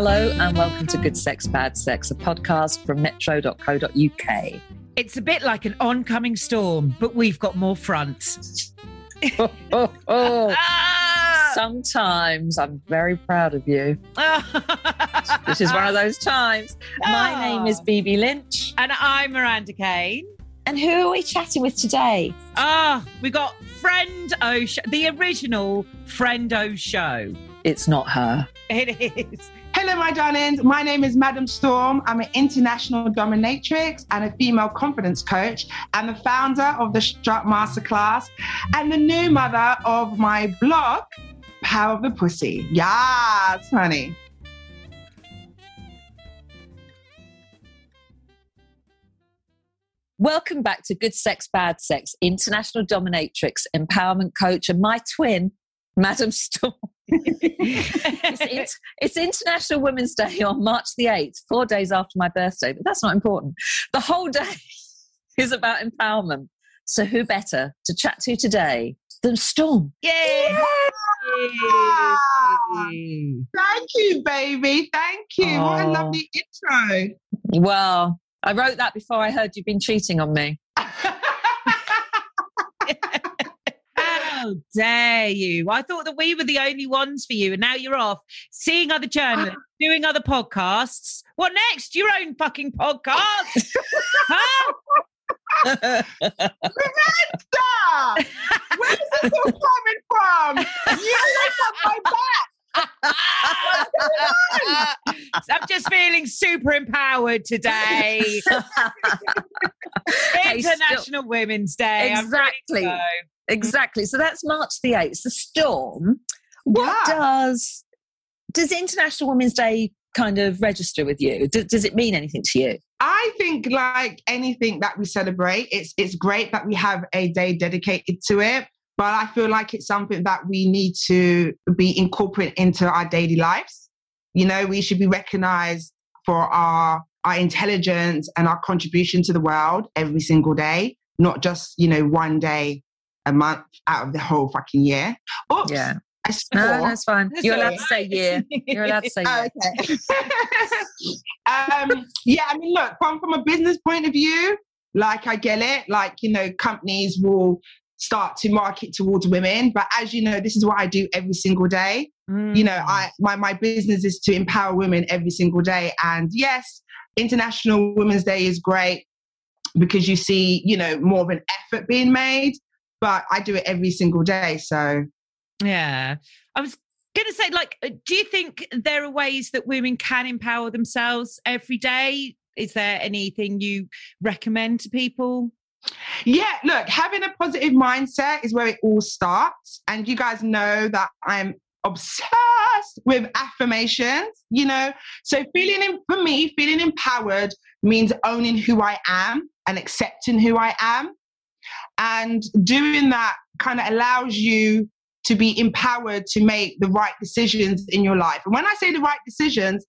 Hello and welcome to Good Sex, Bad Sex, a podcast from metro.co.uk. It's a bit like an oncoming storm, but we've got more front. oh, oh, oh. Ah! Sometimes I'm very proud of you. This is one of those times. My name is Ah. Bibi Lynch. And I'm Miranda Kane. And who are we chatting with today? Ah, we got Friend O the original Friend O Show. It's not her. It is. Hello, my darlings. My name is Madam Storm. I'm an international dominatrix and a female confidence coach, and the founder of the Strut Masterclass, and the new mother of my blog, Power of the Pussy. Yes, honey. Welcome back to Good Sex, Bad Sex, international dominatrix, empowerment coach, and my twin, Madam Storm. It's, it's, it's International Women's Day on March the 8th, four days after my birthday, but that's not important. The whole day is about empowerment. So, who better to chat to today than Storm? Yay! Thank you, baby. Thank you. What a Oh. lovely intro. Well, I wrote that before I heard you've been cheating on me. How dare you? I thought that we were the only ones for you, and now you're off seeing other journalists, ah. doing other podcasts. What next? Your own fucking podcast? huh? Stop! Where's this all coming from? You wake up my back. I'm just feeling super empowered today. Hey, still- International Women's Day. I'm ready to Exactly. Exactly. So that's March the 8th. The storm. What Yeah. does does International Women's Day kind of register with you? Does, does it mean anything to you? I think like anything that we celebrate, it's it's great that we have a day dedicated to it. But I feel like it's something that we need to be incorporate into our daily lives. You know, we should be recognized for our our intelligence and our contribution to the world every single day, not just, you know, one day a month out of the whole fucking year. Oops, Yeah. I No, that's fine. You're all allowed to say year. You're allowed to say year. okay. um, yeah, I mean, look, from from a business point of view, like I get it. Like you know, companies will start to market towards women, but as you know, this is what I do every single day. You know, I my my business is to empower women every single day, and yes, International Women's Day is great because you see, you know, more of an effort being made. But I do it every single day, so Yeah. I was going to say, like, uh, do you think there are ways that women can empower themselves every day? Is there anything you recommend to people? Yeah, look, having a positive mindset is where it all starts. And you guys know that I'm obsessed with affirmations, you know. So feeling for me, feeling empowered means owning who I am and accepting who I am. And doing that kind of allows you to be empowered to make the right decisions in your life. And when I say the right decisions,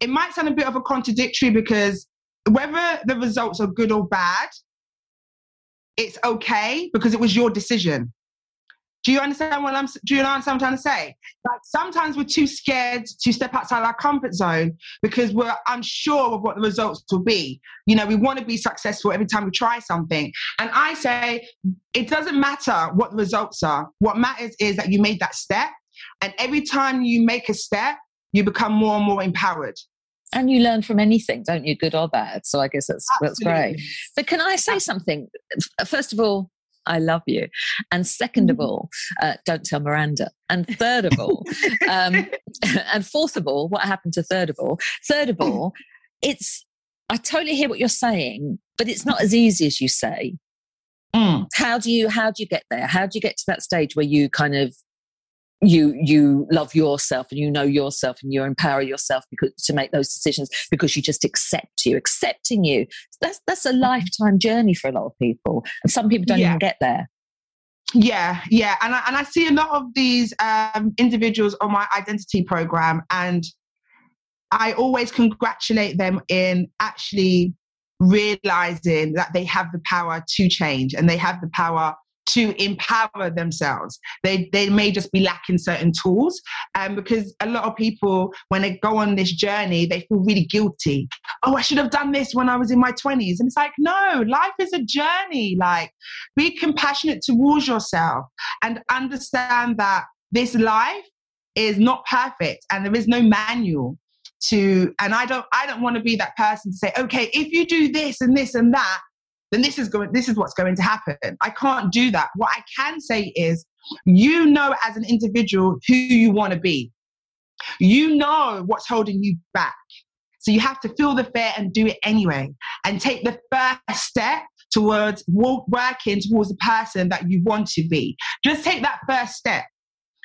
it might sound a bit of a contradictory because whether the results are good or bad, it's okay because it was your decision. Do you understand what I'm? Do you understand what I'm trying to say? Like sometimes we're too scared to step outside our comfort zone because we're unsure of what the results will be. You know, we want to be successful every time we try something. And I say it doesn't matter what the results are. What matters is that you made that step, and every time you make a step, you become more and more empowered. And you learn from anything, don't you, good or bad? So I guess that's that's great. But can I say something? First of all, I love you. And second of all, uh, don't tell Miranda. And third of all, um, and fourth of all, what happened to third of all? Third of all, it's, I totally hear what you're saying, but it's not as easy as you say. Mm. How do you, how do you get there? How do you get to that stage where you kind of, you you love yourself and you know yourself and you empower yourself because to make those decisions because you just accept you accepting you that's that's a lifetime journey for a lot of people and some people don't Yeah. even get there Yeah, yeah, and I, and I see a lot of these um, individuals on my identity program, and I always congratulate them in actually realizing that they have the power to change and they have the power to empower themselves. They they may just be lacking certain tools. Um, because a lot of people, when they go on this journey, they feel really guilty. Oh, I should have done this when I was in my 20s. And it's like, no, life is a journey. Like, be compassionate towards yourself and understand that this life is not perfect and there is no manual to and i don't i don't want to be that person to say okay if you do this and this and that then this is going this is what's going to happen. I can't do that. What i can say is you know as an individual who you want to be. You know what's holding you back. So you have to feel the fear and do it anyway and take the first step towards working towards the person that you want to be. Just take that first step.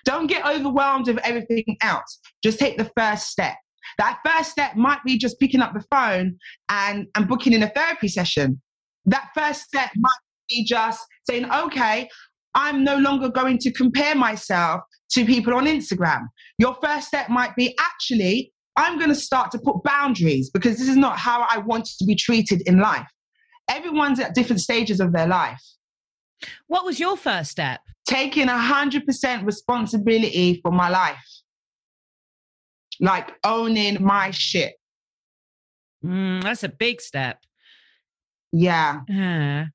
Don't get overwhelmed with everything else. Just take the first step. That first step might be just picking up the phone and, and booking in a therapy session. That first step might be just saying, okay, I'm no longer going to compare myself to people on Instagram. Your first step might be actually, I'm going to start to put boundaries because this is not how I want to be treated in life. Everyone's at different stages of their life. What was your first step? Taking 100% responsibility for my life like owning my shit. Mm, that's a big step. Yeah. Yeah.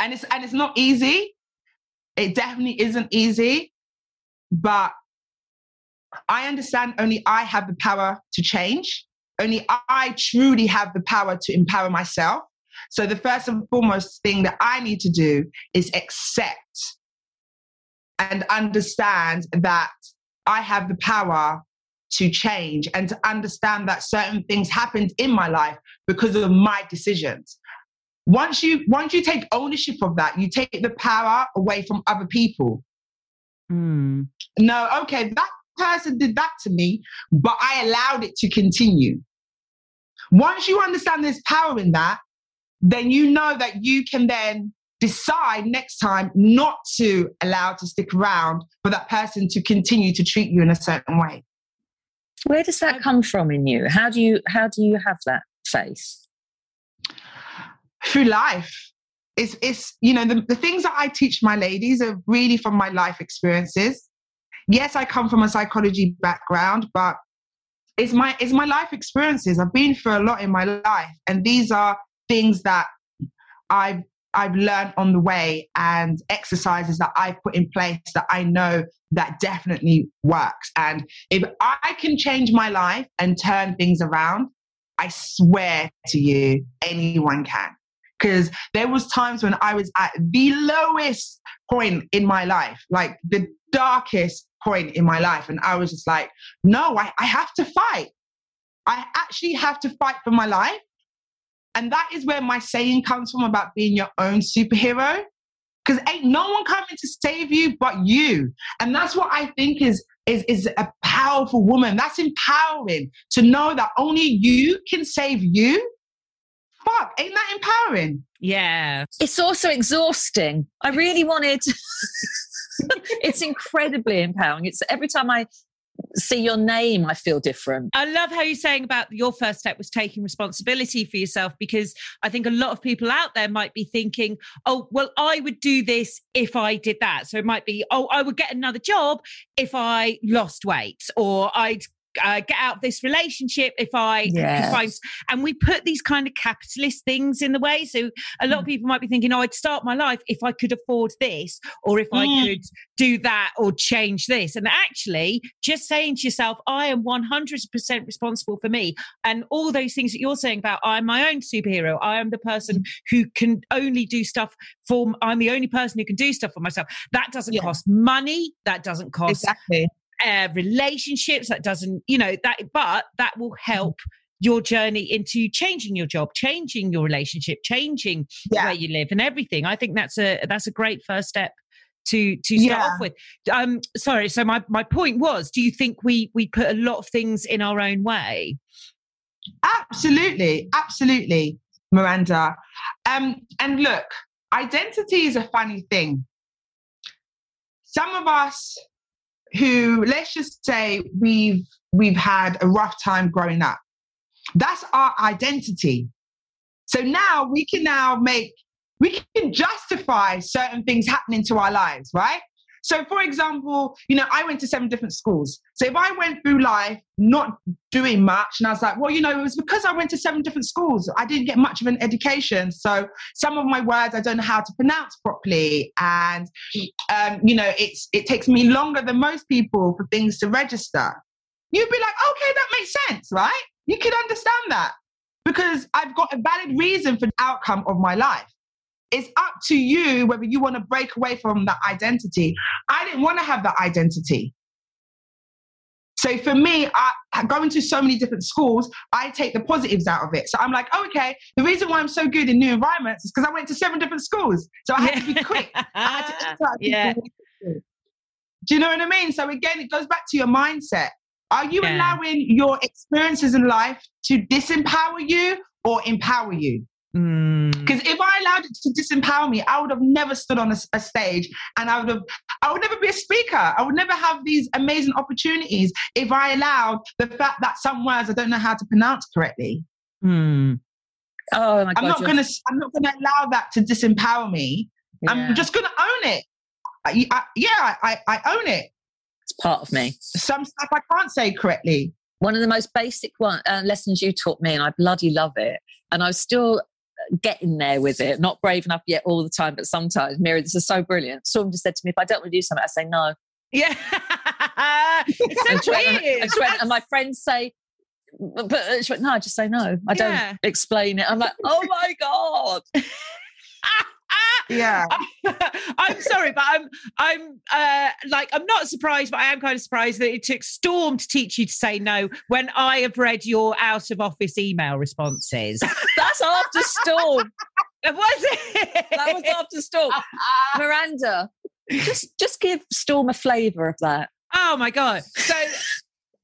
And it's and it's not easy. It definitely isn't easy, but I understand only I have the power to change. Only I truly have the power to empower myself. So the first and foremost thing that I need to do is accept and understand that I have the power to change and to understand that certain things happened in my life because of my decisions once you once you take ownership of that you take the power away from other people mm. no okay that person did that to me but i allowed it to continue once you understand there's power in that then you know that you can then decide next time not to allow to stick around for that person to continue to treat you in a certain way where does that come from in you? How do you how do you have that faith? Through life. It's it's you know the, the things that I teach my ladies are really from my life experiences. Yes, I come from a psychology background, but it's my it's my life experiences. I've been through a lot in my life, and these are things that I've I've learned on the way and exercises that I've put in place that I know that definitely works. And if I can change my life and turn things around, I swear to you, anyone can. Because there was times when I was at the lowest point in my life, like the darkest point in my life. And I was just like, no, I, I have to fight. I actually have to fight for my life. And that is where my saying comes from about being your own superhero. Because ain't no one coming to save you but you. And that's what I think is, is, is a powerful woman. That's empowering to know that only you can save you. Fuck, ain't that empowering? Yeah. It's also exhausting. I really wanted. it's incredibly empowering. It's every time I see your name, I feel different. I love how you're saying about your first step was taking responsibility for yourself because I think a lot of people out there might be thinking, oh, well, I would do this if I did that. So it might be, oh, I would get another job if I lost weight or I'd uh, get out of this relationship if I, yes. if I, and we put these kind of capitalist things in the way. So a lot of mm. people might be thinking, oh, I'd start my life if I could afford this, or if mm. I could do that, or change this. And actually, just saying to yourself, I am 100% responsible for me. And all those things that you're saying about, I'm my own superhero. I am the person mm. who can only do stuff for, I'm the only person who can do stuff for myself. That doesn't yeah. cost money. That doesn't cost exactly uh, relationships that doesn't you know that but that will help your journey into changing your job changing your relationship changing yeah. where you live and everything. I think that's a that's a great first step to to start yeah. off with. Um sorry so my my point was do you think we we put a lot of things in our own way? Absolutely absolutely miranda. Um and look identity is a funny thing. Some of us who let's just say we've we've had a rough time growing up that's our identity so now we can now make we can justify certain things happening to our lives, right? So, for example, you know, I went to seven different schools. So, if I went through life not doing much, and I was like, well, you know, it was because I went to seven different schools. I didn't get much of an education. So, some of my words I don't know how to pronounce properly. And, um, you know, it's, it takes me longer than most people for things to register. You'd be like, okay, that makes sense, right? You can understand that because I've got a valid reason for the outcome of my life it's up to you whether you want to break away from that identity. I didn't want to have that identity. So for me, I going to so many different schools, I take the positives out of it. So I'm like, oh, okay, the reason why I'm so good in new environments is because I went to seven different schools. So I had to be quick. yeah. Do you know what I mean? So again, it goes back to your mindset. Are you yeah. allowing your experiences in life to disempower you or empower you? Mm. Because mm. if I allowed it to disempower me, I would have never stood on a, a, stage, and I would have, I would never be a speaker. I would never have these amazing opportunities if I allowed the fact that some words I don't know how to pronounce correctly. Mm. Oh my God! I'm not gonna, I'm not gonna allow that to disempower me. Yeah. I'm just gonna own it. I, I, yeah, I, I own it. It's part of me. Some stuff I can't say correctly. One of the most basic one, uh, lessons you taught me, and I bloody love it. And I was still getting there with it. Not brave enough yet all the time, but sometimes. Mira, this is so brilliant. Storm just said to me, if I don't want to do something, I say no. Yeah. it's so and, weird. And, and, and, my friends say, but she went, no, I just say no. I yeah. don't explain it. I'm like, oh my God. yeah. I'm sorry but i'm i'm uh like i'm not surprised but i am kind of surprised that it took storm to teach you to say no when i have read your out of office email responses. That's after storm. Was it? That was after storm. Miranda just just give storm a flavor of that. Oh my god. So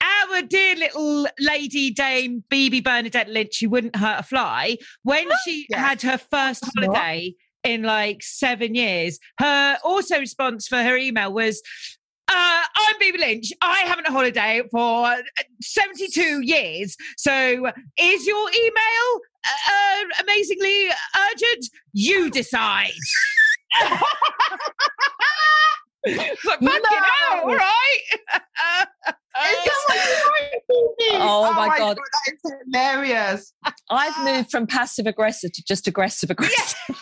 our dear little lady dame Bibi Bernadette Lynch, who wouldn't hurt a fly, when she yes. had her first holiday in like seven years. Her auto response for her email was, uh, I'm Bibi Lynch. I haven't a holiday for uh, 72 years. So is your email uh, amazingly urgent? You decide. like, fucking no. hell, all right. oh, oh, my god, that is hilarious! I've moved from passive aggressive to just aggressive aggressive. Yeah.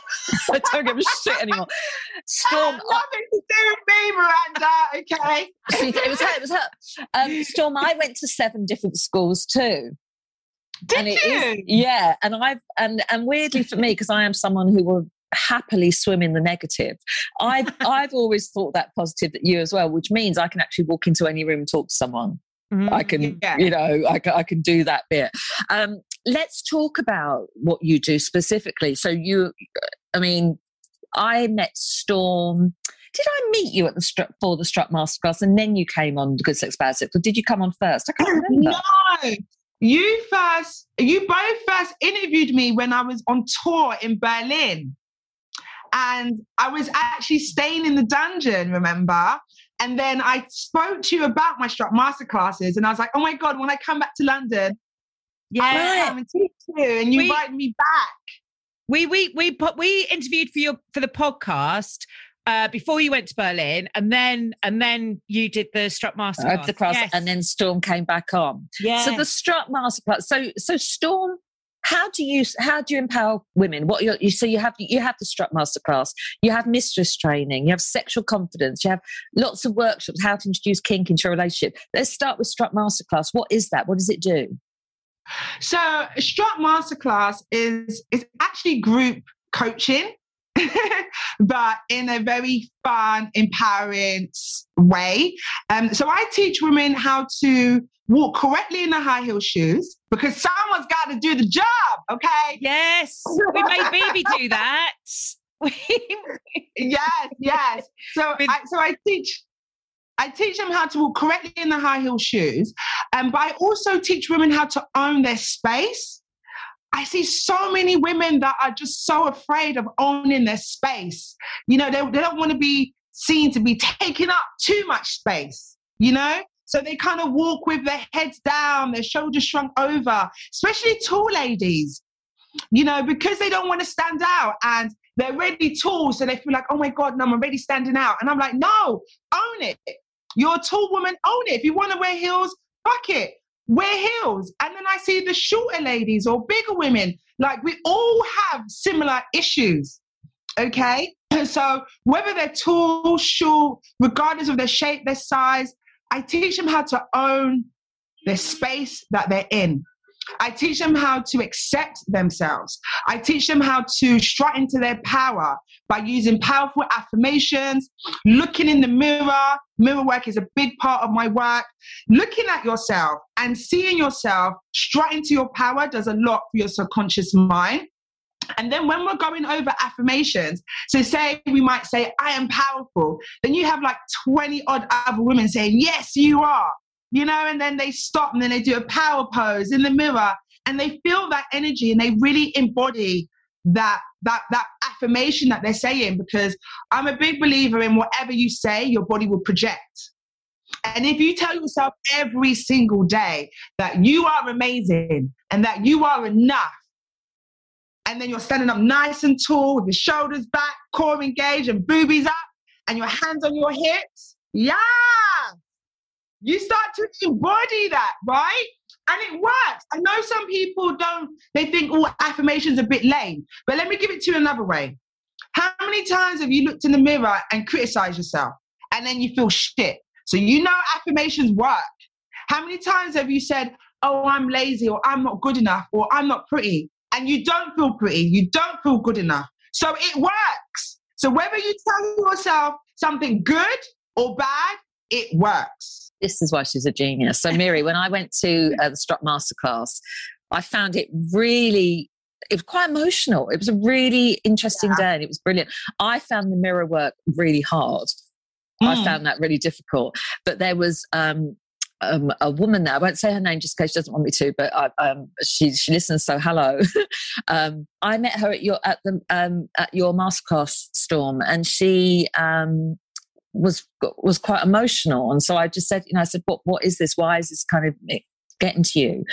I don't give a shit anymore. Storm, nothing to do with me, Miranda. Okay, it was her. It was her. Um, Storm, I went to seven different schools too. Did and you? Is, yeah, and I've and and weirdly for me because I am someone who will happily swim in the negative. I've I've always thought that positive that you as well, which means I can actually walk into any room and talk to someone. Mm-hmm. I can, yeah. you know, I, can, I can do that bit. Um, let's talk about what you do specifically. So you, I mean, I met Storm. Did I meet you at the for the Strut Masterclass, and then you came on the Good Sex Bad Sex, or did you come on first? I can't remember. No, you first. You both first interviewed me when I was on tour in Berlin. And I was actually staying in the dungeon, remember? And then I spoke to you about my Strut masterclasses, and I was like, oh my God, when I come back to London, yeah, I come and teach you. And you we, invited me back. We we we put we interviewed for your for the podcast uh, before you went to Berlin, and then and then you did the Strut masterclass, the class, yes. and then Storm came back on. Yeah. So the Strut masterclass. So so Storm how do you how do you empower women? What you so you have you have the strut masterclass you have mistress training you have sexual confidence you have lots of workshops how to introduce kink into a relationship. Let's start with strut masterclass. What is that? What does it do? So strut masterclass is is actually group coaching but in a very fun empowering way um, so i teach women how to walk correctly in the high heel shoes because someone's got to do the job. Okay. Yes, we made Bibi do that. yes, yes. So, I, so I teach. I teach them how to walk correctly in the high heel shoes, um, but I also teach women how to own their space. I see so many women that are just so afraid of owning their space. You know, they, they don't want to be seen to be taking up too much space, you know? So they kind of walk with their heads down, their shoulders shrunk over, especially tall ladies, you know, because they don't want to stand out. And they're really tall, so they feel like, oh my God, no, I'm already standing out. And I'm like, no, own it. You're a tall woman, own it. If you want to wear heels, fuck it. Wear heels. And then I see the shorter ladies or bigger women. Like we all have similar issues. Okay. So whether they're tall, short, regardless of their shape, their size, I teach them how to own the space that they're in. I teach them how to accept themselves. I teach them how to strut into their power by using powerful affirmations, looking in the mirror. Mirror work is a big part of my work. Looking at yourself and seeing yourself strut into your power does a lot for your subconscious mind. And then when we're going over affirmations, so say we might say, I am powerful, then you have like 20 odd other women saying, Yes, you are you know, and then they stop and then they do a power pose in the mirror and they feel that energy and they really embody that that that affirmation that they're saying because I'm a big believer in whatever you say, your body will project. And if you tell yourself every single day that you are amazing and that you are enough, and then you're standing up nice and tall with your shoulders back, core engaged, and boobies up, and your hands on your hips, yeah, you start to embody that, right? And it works. I know some people don't, they think, oh, affirmation's a bit lame. But let me give it to you another way. How many times have you looked in the mirror and criticized yourself and then you feel shit? So you know affirmations work. How many times have you said, oh, I'm lazy or I'm not good enough or I'm not pretty? And you don't feel pretty, you don't feel good enough. So it works. So whether you tell yourself something good or bad, it works this is why she's a genius. So, Miri, when I went to uh, the Strut Masterclass, I found it really it was quite emotional. It was a really interesting yeah. day and it was brilliant. I found the mirror work really hard. Mm. I found that really difficult. But there was um, um, a woman there. I won't say her name just in case she doesn't want me to, but I, um, she she listens. So hello. um, I met her at your at the um, at your masterclass storm, and she um, was was quite emotional, and so I just said, you know, I said, "What what is this? Why is this kind of getting to you?"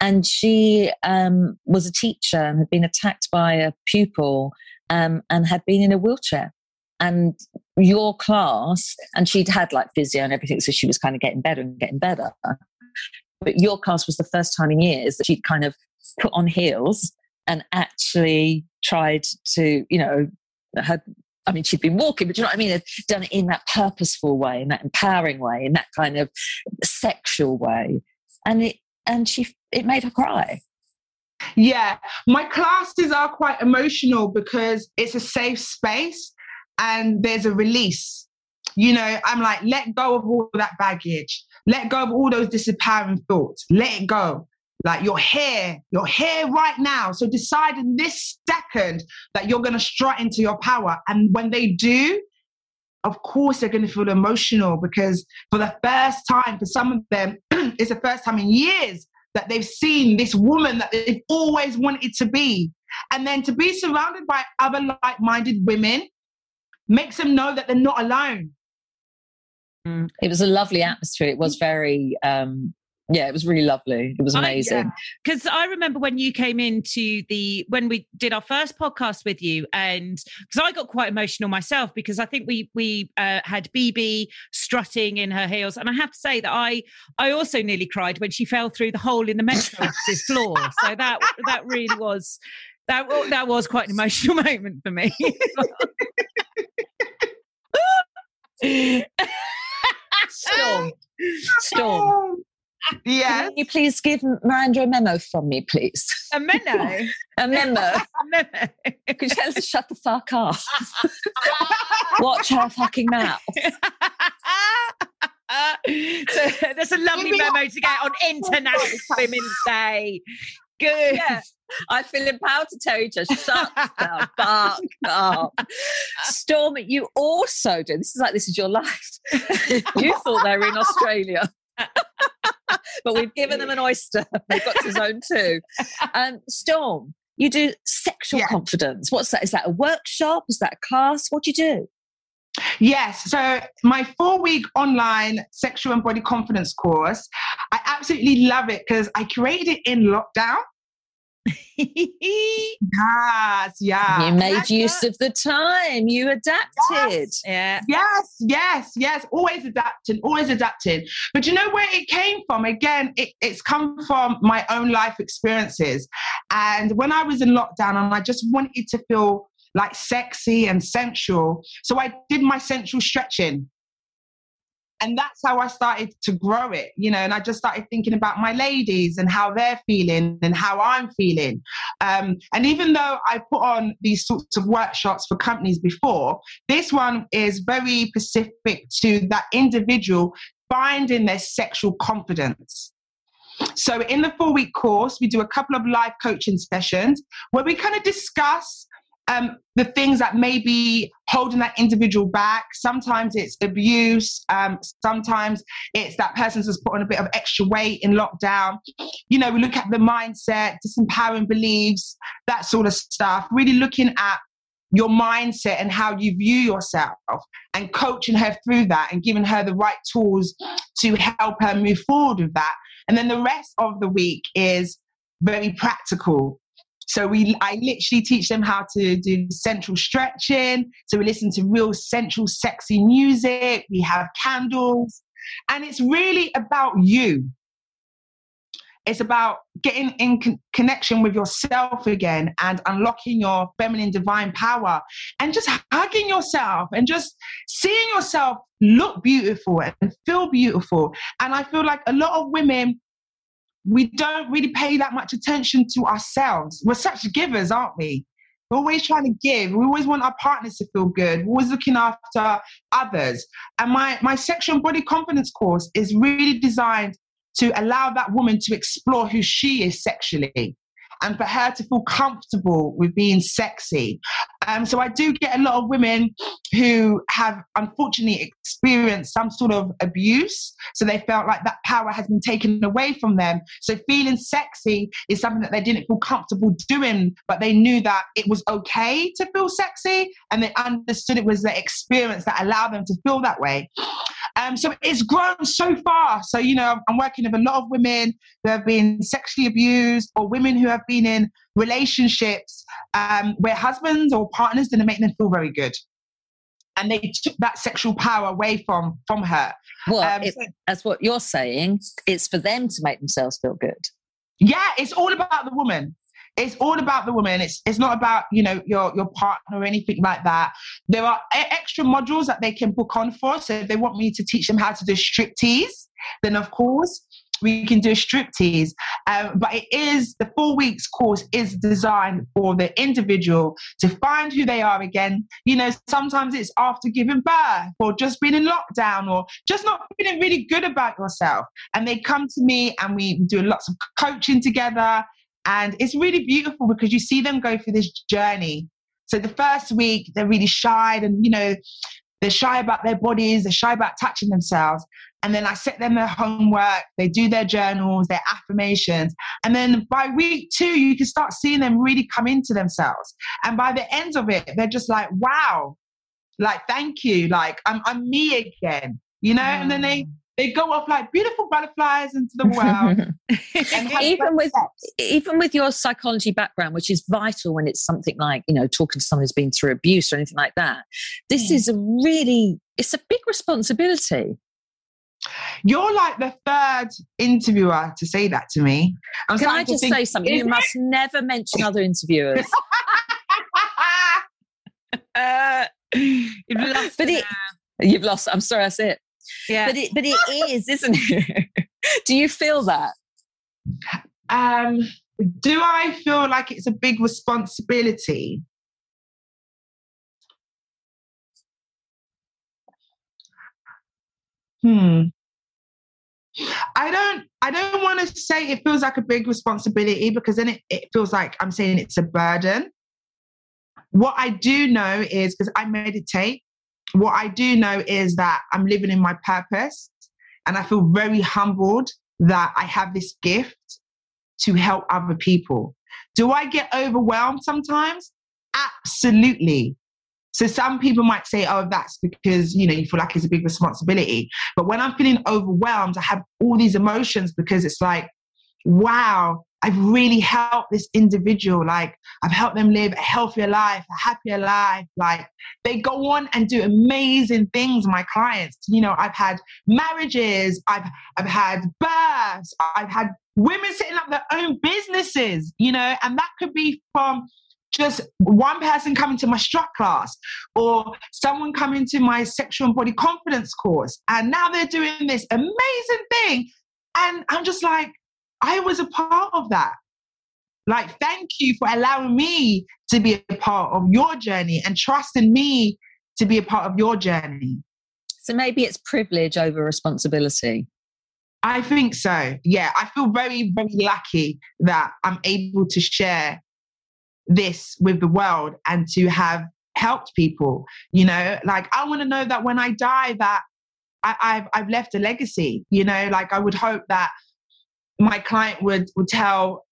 And she um, was a teacher and had been attacked by a pupil um, and had been in a wheelchair. And your class, and she'd had like physio and everything, so she was kind of getting better and getting better. But your class was the first time in years that she'd kind of put on heels and actually tried to, you know, had I mean, she'd been walking, but you know what I mean? It's done it in that purposeful way, in that empowering way, in that kind of sexual way. And it, and she, it made her cry. Yeah, my classes are quite emotional because it's a safe space and there's a release. You know, I'm like, let go of all that baggage, let go of all those disempowering thoughts, let it go. Like you're here, you're here right now. So decide in this second that you're going to strut into your power. And when they do, of course, they're going to feel emotional because for the first time, for some of them, it's the first time in years that they've seen this woman that they've always wanted to be. And then to be surrounded by other like minded women makes them know that they're not alone. Mm. It was a lovely atmosphere. It was very um, yeah, it was really lovely. It was amazing. Because I, yeah. I, remember when you came into the when we did our first podcast with you, and because I got quite emotional myself because I think we we uh, had Bibi strutting in her heels, and I have to say that I I also nearly cried when she fell through the hole in the metro office's floor. So that that really was that that was quite an emotional moment for me. Storm. Storm. Yeah. Can you please give Miranda a memo from me, please? A memo? a memo. a memo. Could you tell us to shut the fuck up? Watch her fucking mouth. so that's a lovely memo to get on International Women's Day. Good. Yeah. I feel empowered to tell you to shut the fuck up. Storm, you also do. This is like this is your life. you thought they were in Australia. but we've given them an oyster. They've got to zone two. Um, Storm, you do sexual yeah. confidence. What's that? Is that a workshop? Is that a class? What do you do? Yes. So my four week online sexual and body confidence course, I absolutely love it because I created it in lockdown. yes, yeah. You made Yes, use of the time. You adapted. yeah. Yes, yes, yes. Always adapting, always adapting. But you know where it came from? Again, it, it's come from my own life experiences. And when I was in lockdown and I just wanted to feel like sexy and sensual, so I did my sensual stretching. And that's how I started to grow it, you know. And I just started thinking about my ladies and how they're feeling and how I'm feeling. Um, and even though I put on these sorts of workshops for companies before, this one is very specific to that individual finding their sexual confidence. So, in the four week course, we do a couple of live coaching sessions where we kind of discuss um, the things that may be holding that individual back. Sometimes it's abuse. Um, sometimes it's that person's just put on a bit of extra weight in lockdown. You know, we look at the mindset, disempowering beliefs, that sort of stuff. Really looking at your mindset and how you view yourself and coaching her through that and giving her the right tools to help her move forward with that. And then the rest of the week is very practical. So we, I literally teach them how to do central stretching. So we listen to real central, sexy music. We have candles, and it's really about you. It's about getting in con- connection with yourself again and unlocking your feminine divine power and just hugging yourself and just seeing yourself look beautiful and feel beautiful. And I feel like a lot of women we don't really pay that much attention to ourselves. We're such givers, aren't we? We're always trying to give. We always want our partners to feel good. We're always looking after others. And my, my sexual and body confidence course is really designed to allow that woman to explore who she is sexually and for her to feel comfortable with being sexy. Um, so I do get a lot of women who have unfortunately experienced some sort of abuse. So they felt like that power has been taken away from them. So feeling sexy is something that they didn't feel comfortable doing, but they knew that it was okay to feel sexy and they understood it was the experience that allowed them to feel that way. Um, so it's grown so far. So, you know, I'm working with a lot of women who have been sexually abused or women who have been in relationships um, where husbands or partners didn't make them feel very good. And they took that sexual power away from from her. Well, Um, it, so- that's what you're saying. It's for them to make themselves feel good. Yeah, it's all about the woman. It's all about the woman. It's it's not about you know your your partner or anything like that. There are extra modules that they can book on for. So if they want me to teach them how to do striptease, then of course we can do striptease. Um, but it is the four weeks course is designed for the individual to find who they are again. You know, sometimes it's after giving birth or just being in lockdown or just not feeling really good about yourself. And they come to me and we do lots of coaching together. And it's really beautiful because you see them go through this journey. So the first week, they're really shy and, you know, they're shy about their bodies, they're shy about touching themselves. And then I set them their homework, they do their journals, their affirmations. And then by week two, you can start seeing them really come into themselves. And by the end of it, they're just like, wow, like, thank you. Like, I'm, I'm me again, you know? And then they, mm. They go off like beautiful butterflies into the world. even with sex. even with your psychology background, which is vital when it's something like you know talking to someone who's been through abuse or anything like that. This Mm. is a really it's a big responsibility. You're like the third interviewer to say that to me. I'm Can I just think, say something? is You must never mention other interviewers. Uh, you've lost But it, you've lost. I'm sorry, that's it. Yeah. But it, but it is, isn't it? Do you feel that? um, do I feel like it's a big responsibility? Hmm. I don't I don't want to say it feels like a big responsibility because then it, it feels like I'm saying it's a burden. What I do know is because I meditate, what I do know is that I'm living in my purpose and I feel very humbled that I have this gift to help other people. Do I get overwhelmed sometimes? Absolutely. So some people might say, oh, that's because, you know, you feel like it's a big responsibility. But when I'm feeling overwhelmed, I have all these emotions because it's like, wow, I've really helped this individual. Like I've helped them live a healthier life, a happier life. Like they go on and do amazing things. My clients, you know, I've had marriages, I've I've had births, I've had women setting up their own businesses, you know, and that could be from just one person coming to my strut class or someone coming to my sexual and body confidence course and now they're doing this amazing thing and i'm just like i was a part of that like thank you for allowing me to be a part of your journey and trusting me to be a part of your journey so maybe it's privilege over responsibility I think so. Yeah, I feel very, very lucky that I'm able to share this with the world and to have helped people. You know, like I want to know that when I die, that I, have I've left a legacy. You know, like I would hope that my client would would tell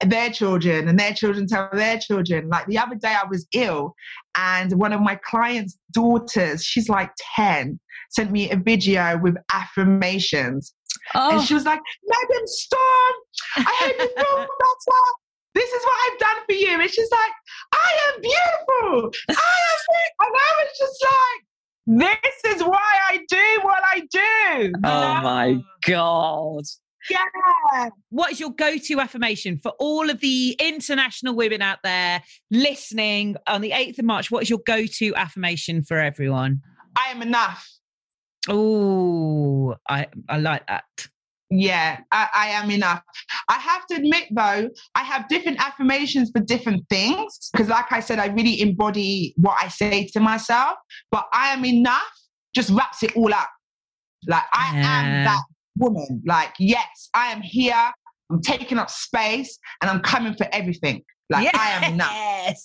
their children and their children tell their children. Like the other day, I was ill, and one of my clients' daughters, she's like ten, sent me a video with affirmations. Oh. And she was like, Madam Storm, I hope you feel better. This is what I've done for you. And she's like, I am beautiful. I am beautiful. And I was just like, this is why I do what I do. Oh my God. Yeah. What is your go to affirmation for all of the international women out there listening on the 8th of March? What is your go to affirmation for everyone? I am enough. Oh, I, I like that. Yeah, I, I, am enough. I have to admit, though, I have different affirmations for different things because, like I said, I really embody what I say to myself. But I am enough just wraps it all up. Like, I yeah. am that woman. Like, yes, I am here. I'm taking up space and I'm coming for everything. Like, yes. I am enough.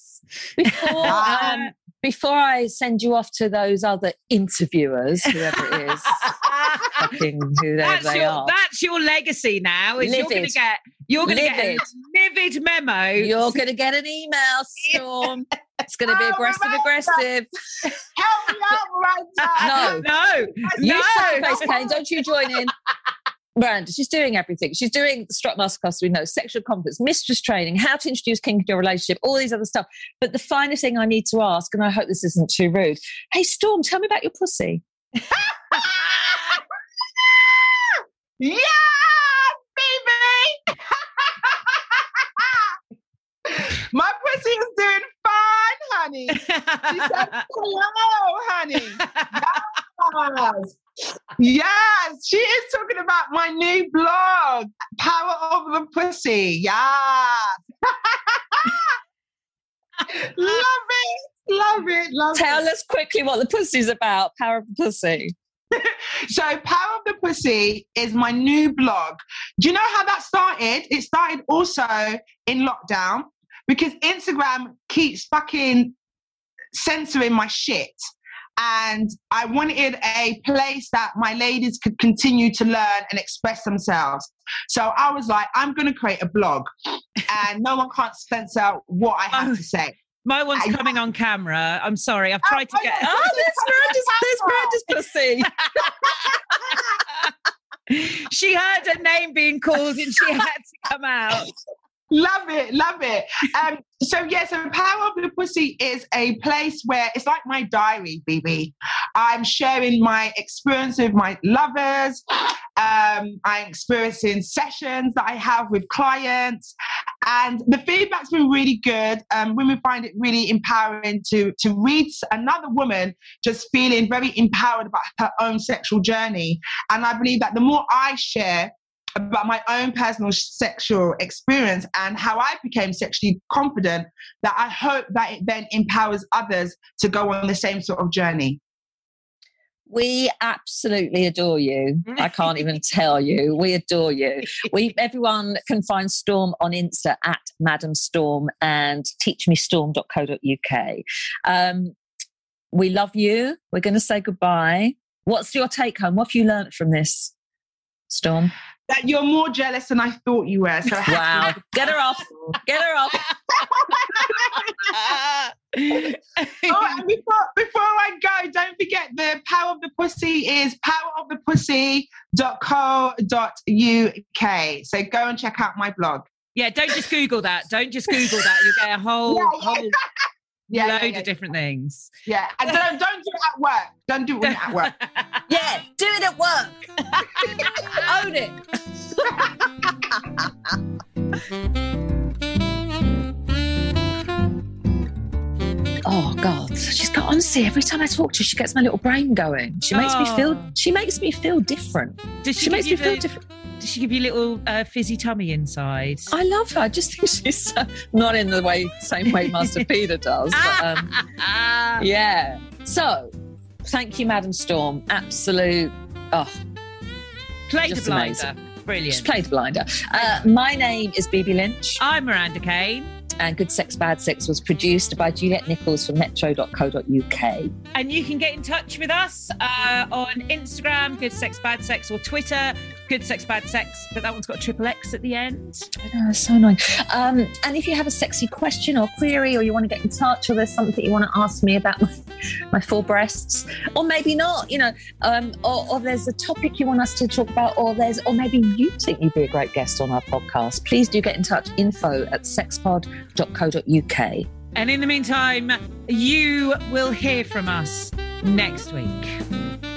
Before, um, before I send you off to those other interviewers, whoever it is, fucking whoever that's they your, are. That's your legacy now. Is livid. you're going to get you're going to get a livid memo. You're going to get an email, Storm. It's going to be oh, aggressive, aggressive. Help me out, Miranda. No, no, you no. face, Kane. Don't you join in. Miranda, she's doing everything. She's doing strut masterclass, we know, sexual confidence, mistress training, how to introduce kink into your relationship, all these other stuff. But the final thing I need to ask, and I hope this isn't too rude. Hey, Storm, tell me about your pussy. Yeah, baby. My pussy is doing fine, honey. She said, hello, honey. Yes. Yes, she is talking about my new blog, Power of the Pussy. Yes. love it. Love it. Love Tell it. us quickly what the pussy's about. Power of the Pussy. so Power of the Pussy is my new blog. Do you know how that started? It started also in lockdown because Instagram keeps fucking censoring my shit and I wanted a place that my ladies could continue to learn and express themselves. So I was like, I'm going to create a blog, and no one can't censor what I have oh, to say. My one's I, coming on camera. I'm sorry. I've oh, tried oh, to get. Oh, there's Miranda's, pussy. she heard her name being called and she had to come out. Love it, love it. Um, so yeah, so Power of the Pussy is a place where it's like my diary, Bibi. I'm sharing my experience with my lovers. Um, I'm experiencing sessions that I have with clients, and the feedback's been really good. Um, women find it really empowering to to read another woman just feeling very empowered about her own sexual journey. And I believe that the more I share, about my own personal sexual experience and how I became sexually confident that I hope that it then empowers others to go on the same sort of journey. We absolutely adore you. I can't even tell you. We adore you. We everyone can find Storm on Insta at Madam Storm and teachmestorm.co.uk. Um, we love you. We're going to say goodbye. What's your take home? What have you learned from this, Storm? That you're more jealous than I thought you were. So wow, get her off, get her off. oh, and before before I go, don't forget the power of the pussy is powerofthepussy.co.uk. So go and check out my blog. Yeah, don't just Google that. Don't just Google that. You'll get a whole, Yeah, yeah. whole Yeah, load yeah, yeah, of different things. yeah. And don't don't do it at work. Don't do it at work. Yeah, do it at work. Own it. oh God, she's got honestly. Every time I talk to her, she gets my little brain going. She makes me feel. Oh. She makes me feel different. Does She she, makes me feel the- different. Does she give you a little uh, fizzy tummy inside? I love her. I just think she's so, not in the way same way Master Peter does. But, um, yeah. So, thank you, Madam Storm. Absolute. Oh, Played a blinder. amazing. Brilliant. Just played the blinder. Uh, my name is Bibi Lynch, I'm Miranda Kane. and Good Sex Bad Sex was produced by Juliet Nichols from metro.co.uk. And you can get in touch with us uh, on Instagram, Good Sex Bad Sex, or Twitter, Good Sex Bad Sex, but that one's got triple X at the end. I know, it's so annoying. Um, and if you have a sexy question or query, or you want to get in touch, or there's something that you want to ask me about my, my full breasts, or maybe not, you know, um, or, or there's a topic you want us to talk about, or there's, or maybe you think you'd be a great guest on our podcast, please do get in touch. Info at sexpod.co.uk. And in the meantime, you will hear from us next week.